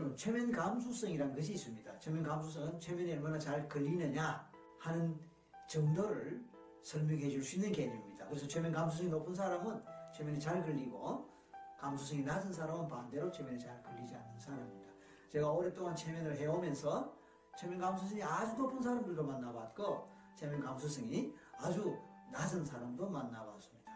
여러분, 최면 감수성이라는 것이 있습니다. 최면 감수성은 최면이 얼마나 잘 걸리느냐 하는 정도를 설명해 줄 수 있는 개념입니다. 그래서 최면 감수성이 높은 사람은 최면이 잘 걸리고 감수성이 낮은 사람은 반대로 최면이 잘 걸리지 않는 사람입니다. 제가 오랫동안 최면을 해오면서 최면 감수성이 아주 높은 사람들도 만나봤고 최면 감수성이 아주 낮은 사람도 만나봤습니다.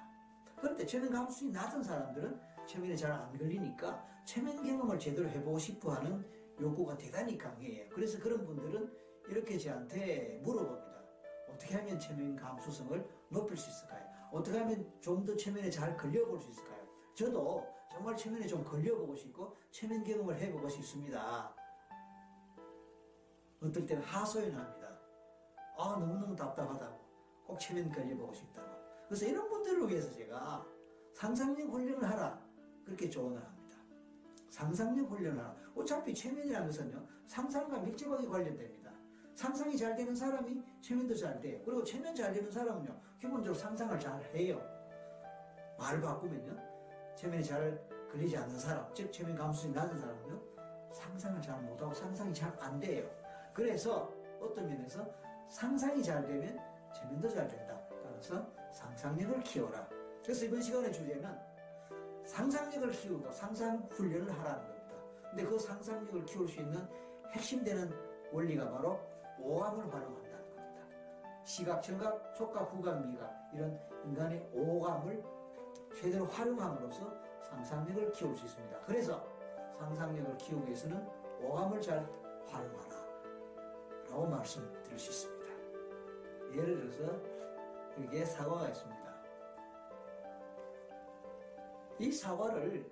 그런데 최면 감수성이 낮은 사람들은 최면에 잘 안 걸리니까 최면 경험을 제대로 해보고 싶어 하는 욕구가 대단히 강해요. 그래서 그런 분들은 이렇게 저한테 물어봅니다. 어떻게 하면 최면 감수성을 높일 수 있을까요? 어떻게 하면 좀더 최면에 잘 걸려볼 수 있을까요? 저도 정말 최면에 좀 걸려보고 싶고 최면 경험을 해보고 싶습니다. 어떨 때는 하소연합니다. 아 너무너무 답답하다고 꼭 최면 걸려보고 싶다고 그래서 이런 분들을 위해서 제가 상상력 훈련을 하라 그렇게 조언을 합니다. 상상력 훈련을 하라. 어차피 최면이라는 것은요 상상과 밀접하게 관련됩니다. 상상이 잘 되는 사람이 최면도 잘 돼요. 그리고 최면 잘 되는 사람은요 기본적으로 상상을 잘 해요. 말을 바꾸면요 최면이 잘 걸리지 않는 사람, 즉 최면 감수성이 낮은 사람은요 상상을 잘 못하고 상상이 잘 안 돼요. 그래서 어떤 면에서 상상이 잘 되면 최면도 잘 된다. 따라서 상상력을 키워라. 그래서 이번 시간의 주제는 상상력을 키우고 상상 훈련을 하라는 겁니다. 근데 그 상상력을 키울 수 있는 핵심되는 원리가 바로 오감을 활용한다는 겁니다. 시각, 청각, 촉각, 후각, 미각 이런 인간의 오감을 최대로 활용함으로써 상상력을 키울 수 있습니다. 그래서 상상력을 키우기 위해서는 오감을 잘 활용하라 라고 말씀드릴 수 있습니다. 예를 들어서 여기에 사과가 있습니다. 이 사과를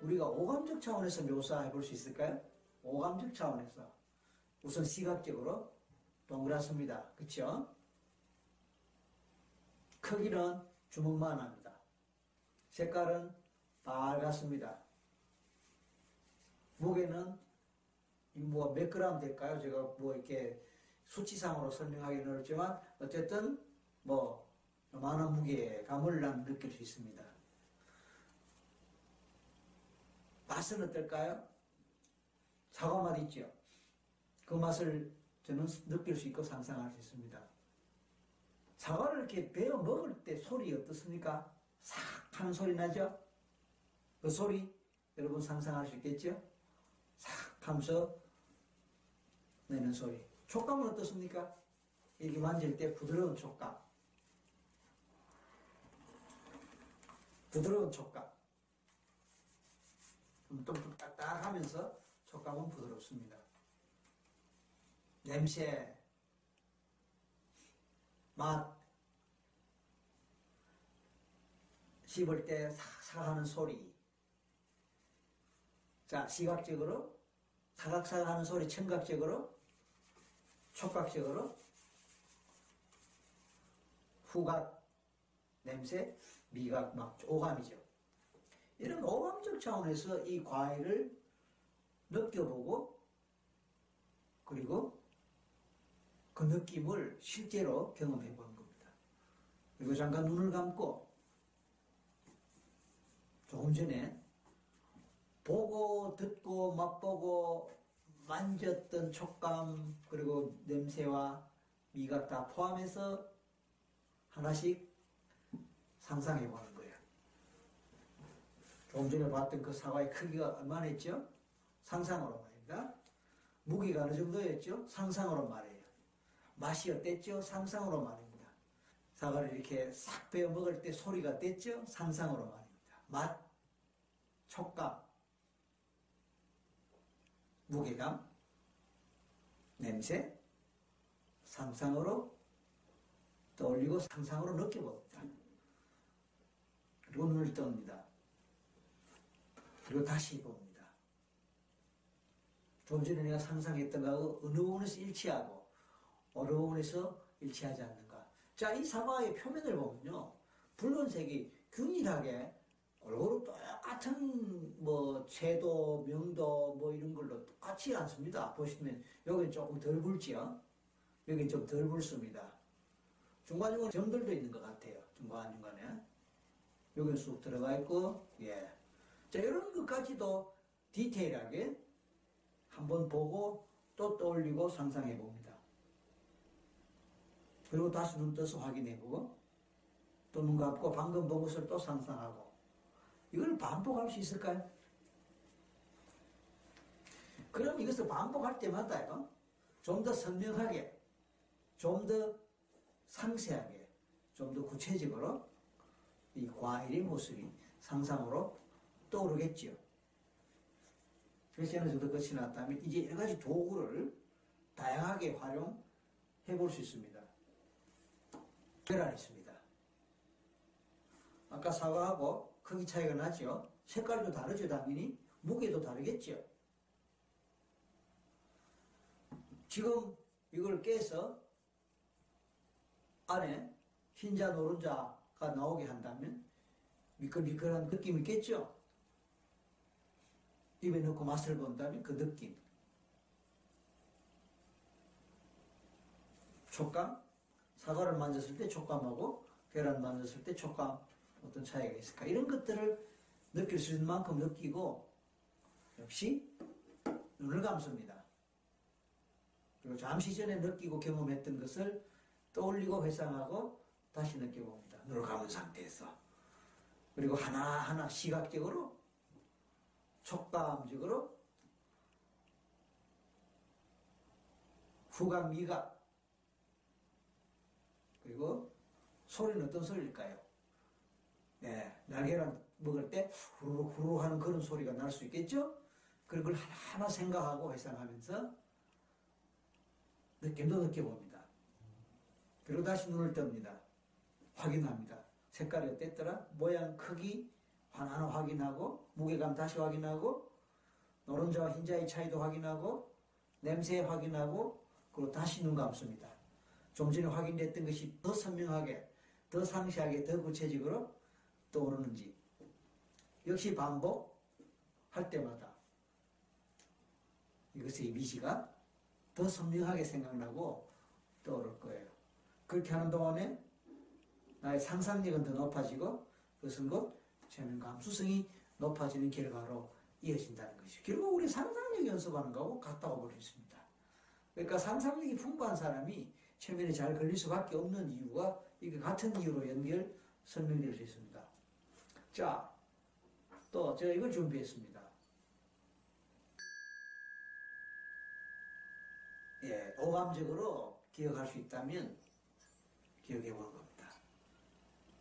우리가 오감적 차원에서 묘사해 볼 수 있을까요? 오감적 차원에서 우선 시각적으로 동그랗습니다. 그쵸? 크기는 주먹만 합니다. 색깔은 빨갛습니다. 무게는 뭐몇 그램 될까요? 제가 뭐 이렇게 수치상으로 설명하기는 어렵지만 어쨌든 뭐 많은 무게감을 난 느낄 수 있습니다. 맛은 어떨까요? 사과 맛 있죠? 그 맛을 저는 느낄 수 있고 상상할 수 있습니다. 사과를 이렇게 베어 먹을 때 소리 어떻습니까? 싹 하는 소리 나죠? 그 소리 여러분 상상할 수 있겠죠? 싹 하면서 내는 소리. 촉감은 어떻습니까? 이렇게 만질 때 부드러운 촉감. 부드러운 촉감. 좀 딱딱하면서 촉감은 부드럽습니다. 냄새, 맛, 씹을 때 삭삭 하는 소리. 자, 시각적으로 사각사각 하는 소리, 청각적으로, 촉각적으로, 후각, 냄새, 미각, 막, 오감이죠. 이런 오감적 차원에서 이 과일을 느껴보고, 그리고 그 느낌을 실제로 경험해 보는 겁니다. 그리고 잠깐 눈을 감고, 조금 전에 보고 듣고 맛보고 만졌던 촉감 그리고 냄새와 미각 다 포함해서 하나씩 상상해 보는 거예요. 조금 전에 봤던 그 사과의 크기가 얼마나 했죠? 상상으로 말입니다. 무게가 어느 정도였죠? 상상으로 말해요. 맛이 어땠죠? 상상으로 말입니다. 사과를 이렇게 싹 베어 먹을 때 소리가 어땠죠? 상상으로 말입니다. 맛, 촉감, 무게감, 냄새, 상상으로 떠올리고 상상으로 느껴봅니다. 그리고 눈을 뜹니다. 그리고 다시 봅니다. 좀 전에 내가 상상했던 거하고 어느 부분에서 일치하고 어느 부분에서 일치하지 않는가. 자, 이 사과의 표면을 보면요. 붉은색이 균일하게 골고루 똑같은 뭐 채도, 명도 뭐 이런 걸로 똑같지 않습니다. 보시면 여기 조금 덜 붉지요. 여기 좀 덜 붉습니다. 중간중간 점들도 있는 것 같아요. 중간중간에. 여기 쑥 들어가 있고, 예. 자, 이런 것까지도 디테일하게 한번 보고 또 떠올리고 상상해 봅니다. 그리고 다시 눈 떠서 확인해 보고 또 눈 감고 방금 본 것을 또 상상하고 이걸 반복할 수 있을까요? 그럼 이것을 반복할 때마다요, 좀더 선명하게, 좀 더 상세하게, 좀 더 구체적으로 이 과일의 모습이 상상으로 떠오르겠지요. 그래서 어느 정도 끝이 났다면 이제 여러 가지 도구를 다양하게 활용해 볼 수 있습니다. 계란이 있습니다. 아까 사과하고 크기 차이가 나죠? 색깔도 다르죠, 당연히. 무게도 다르겠죠? 지금 이걸 깨서 안에 흰자, 노른자가 나오게 한다면 미끌미끌한 느낌이 있겠죠? 입에 넣고 맛을 본다면 그 느낌. 촉감? 사과를 만졌을 때 촉감하고 계란 만졌을 때 촉감 어떤 차이가 있을까? 이런 것들을 느낄 수 있는 만큼 느끼고 역시 눈을 감습니다. 그리고 잠시 전에 느끼고 경험했던 것을 떠올리고 회상하고 다시 느껴봅니다. 눈을 감은 상태에서. 그리고 하나하나 시각적으로, 촉감적으로, 후각, 미각, 그리고 소리는 어떤 소리일까요? 네, 날계란 먹을 때 후루룩 후루룩 하는 그런 소리가 날 수 있겠죠? 그런 걸 하나하나 생각하고 회상하면서 느낌도 느껴봅니다. 그리고 다시 눈을 뜹니다. 확인합니다. 색깔이 어땠더라? 모양, 크기 하나하나 확인하고 무게감 다시 확인하고 노른자와 흰자의 차이도 확인하고 냄새 확인하고 그리고 다시 눈 감습니다. 좀 전에 확인됐던 것이 더 선명하게, 더 상세하게, 더 구체적으로 떠오르는지 역시 반복할 때마다 이것의 이미지가 더 선명하게 생각나고 떠오를 거예요. 그렇게 하는 동안에 나의 상상력은 더 높아지고 그것은 곧 최면 감수성이 높아지는 결과로 이어진다는 것이죠. 결국 우리 상상력 연습하는 거하고 같다고 볼 수 있습니다. 그러니까 상상력이 풍부한 사람이 최면에 잘 걸릴 수밖에 없는 이유가 이게 같은 이유로 연결 설명될 수 있습니다. 자, 또 제가 이걸 준비했습니다. 예, 오감적으로 기억할 수 있다면 기억해 보는 겁니다.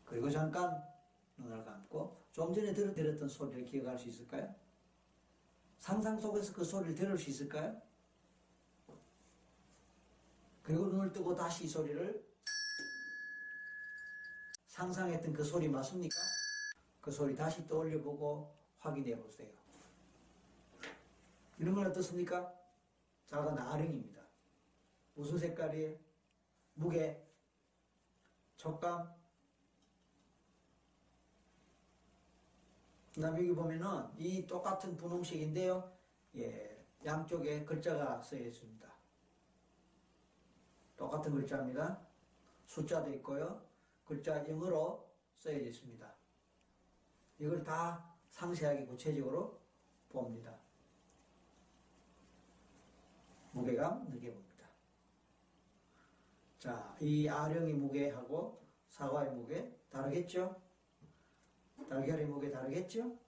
그리고 잠깐 눈을 감고 좀 전에 들었던 소리를 기억할 수 있을까요? 상상 속에서 그 소리를 들을 수 있을까요? 그리고 눈을 뜨고 다시 이 소리를 상상했던 그 소리 맞습니까? 그 소리 다시 떠올려 보고 확인해 보세요. 이런 건 어떻습니까? 작은 아령입니다. 무슨 색깔이에요? 무게, 촉감. 그 다음 여기 보면은 이 똑같은 분홍색인데요. 예, 양쪽에 글자가 쓰여 있습니다. 똑같은 글자입니다. 숫자도 있고요. 글자 영어로 써져 있습니다. 이걸 다 상세하게 구체적으로 봅니다. 무게감 느껴봅니다. 자, 이 아령의 무게하고 사과의 무게 다르겠죠? 달걀의 무게 다르겠죠?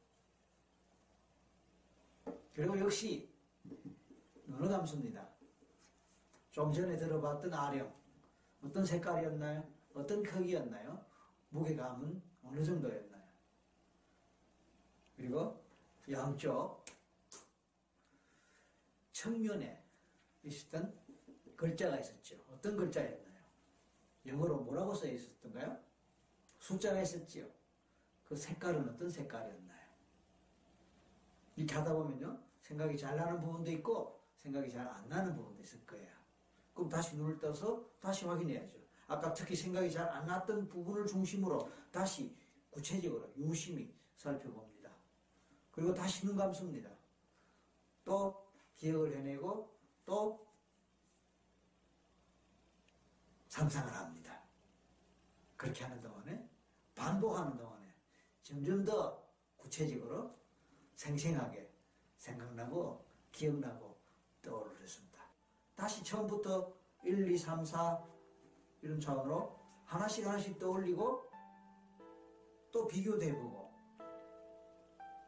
그리고 역시 눈을 감습니다. 좀 전에 들어봤던 아령 어떤 색깔이었나요? 어떤 크기였나요? 무게감은 어느 정도였나요? 그리고 양쪽 측면에 있었던 글자가 있었죠. 어떤 글자였나요? 영어로 뭐라고 써 있었던가요? 숫자가 있었지요. 그 색깔은 어떤 색깔이었나요? 이렇게 하다 보면요. 생각이 잘 나는 부분도 있고 생각이 잘 안 나는 부분도 있을 거예요. 그럼 다시 눈을 떠서 다시 확인해야죠. 아까 특히 생각이 잘 안 났던 부분을 중심으로 다시 구체적으로 유심히 살펴봅니다. 그리고 다시 눈 감습니다. 또 기억을 해내고 또 상상을 합니다. 그렇게 하는 동안에 반복하는 동안에 점점 더 구체적으로 생생하게 생각나고 기억나고 떠오르겠습니다. 다시 처음부터 1, 2, 3, 4 이런 차원으로 하나씩 하나씩 떠올리고 또 비교도 해보고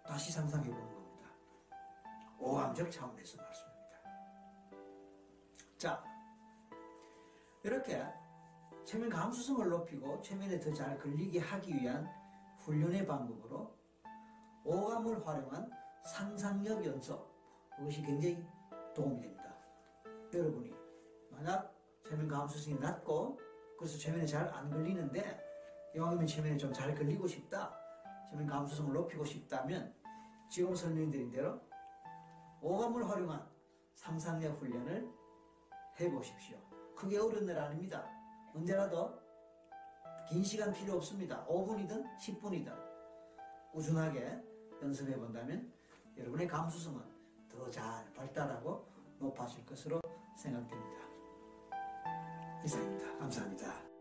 다시 상상해보는 겁니다. 오감적 차원에서 말씀입니다. 자, 이렇게 체면 감수성을 높이고 체면에 더 잘 걸리게 하기 위한 훈련의 방법으로 오감을 활용한 상상력 연습 그것이 굉장히 도움이 됩니다. 여러분이 만약 체면 감수성이 낮고 그래서 체면에 잘 안 걸리는데 이왕이면 체면에 좀 잘 걸리고 싶다 체면 감수성을 높이고 싶다면 지금 설명드린 대로 오감을 활용한 상상력 훈련을 해보십시오. 크게 어려운 일 아닙니다. 언제라도 긴 시간 필요 없습니다. 5분이든 10분이든 꾸준하게 연습해 본다면 여러분의 감수성은 더 잘 발달하고 높아질 것으로 생각됩니다. 이상입니다. 감사합니다.